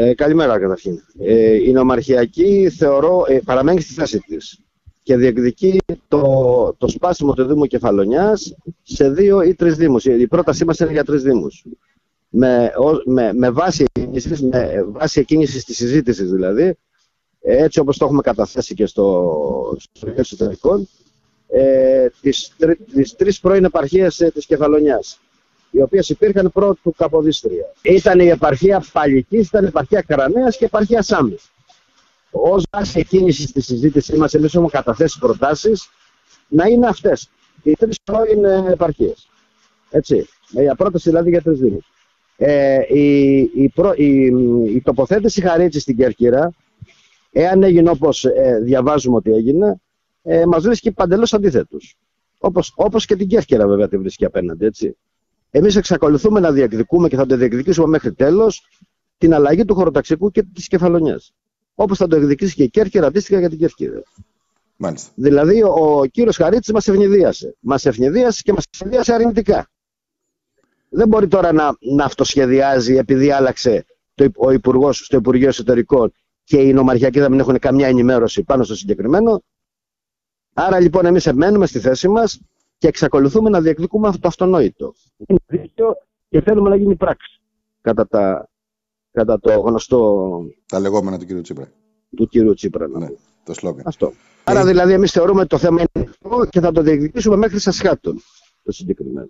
Ε, καλημέρα καταρχήν. Ε, η νομαρχιακή θεωρώ ε, παραμένει στη θέση της και διεκδικεί το, το σπάσιμο του Δήμου Κεφαλονιάς σε δύο ή τρεις δήμους. Η πρότασή μας είναι για τρεις δήμους. Με, με, με, βάση, με βάση εκκίνησης της συζήτησης δηλαδή, έτσι όπως το έχουμε καταθέσει και στο, στο εσωτερικό, ε, τις, τρι, τις τρεις πρώην επαρχίες ε, της Κεφαλονιάς οι οποίες υπήρχαν πρώτου Καποδίστρια. Ήταν η επαρχία Παλικής, ήταν η επαρχία Καρανέα και η επαρχία Σάμι. Ω βάση εκκίνηση στη συζήτησή μας, εμείς έχουμε καταθέσει προτάσεις να είναι αυτές οι τρεις πρώην επαρχίες. Έτσι. Η πρόταση δηλαδή για τρεις Δήμους. Ε, η, η, η, η, τοποθέτηση Χαρίτση στην Κέρκυρα, εάν έγινε όπως ε, διαβάζουμε ότι έγινε, ε, μας βρίσκει παντελώς αντίθετους. Όπως όπως και την Κέρκυρα βέβαια τη βρίσκει απέναντι. Έτσι. Εμείς εξακολουθούμε να διεκδικούμε και θα το διεκδικήσουμε μέχρι τέλος την αλλαγή του χωροταξικού και της κεφαλονιάς. Όπως θα το διεκδικήσει και η Κέρκυρα αντίστοιχα για την Κέρκυρα. Μάλιστα. Δηλαδή, ο κύριος Χαρίτση μας ευνηδίασε. Μας ευνηδίασε και μας ευνηδίασε αρνητικά. Δεν μπορεί τώρα να, να αυτοσχεδιάζει επειδή άλλαξε το, ο Υπουργός στο Υπουργείο Εσωτερικών και οι νομαρχιακοί δεν έχουν καμιά ενημέρωση πάνω στο συγκεκριμένο. Άρα λοιπόν εμείς εμμένουμε στη θέση μας και εξακολουθούμε να διεκδικούμε αυτό το αυτονόητο. Είναι δίκαιο και θέλουμε να γίνει πράξη. Κατά, τα, κατά το γνωστό. Τα λεγόμενα του κ. Τσίπρα. Του κ. Τσίπρα. Ναι, το σλόγκαν. Αυτό. Ε... Άρα δηλαδή εμείς θεωρούμε ότι το θέμα είναι αυτό και θα το διεκδικήσουμε μέχρις εσχάτων το συγκεκριμένο.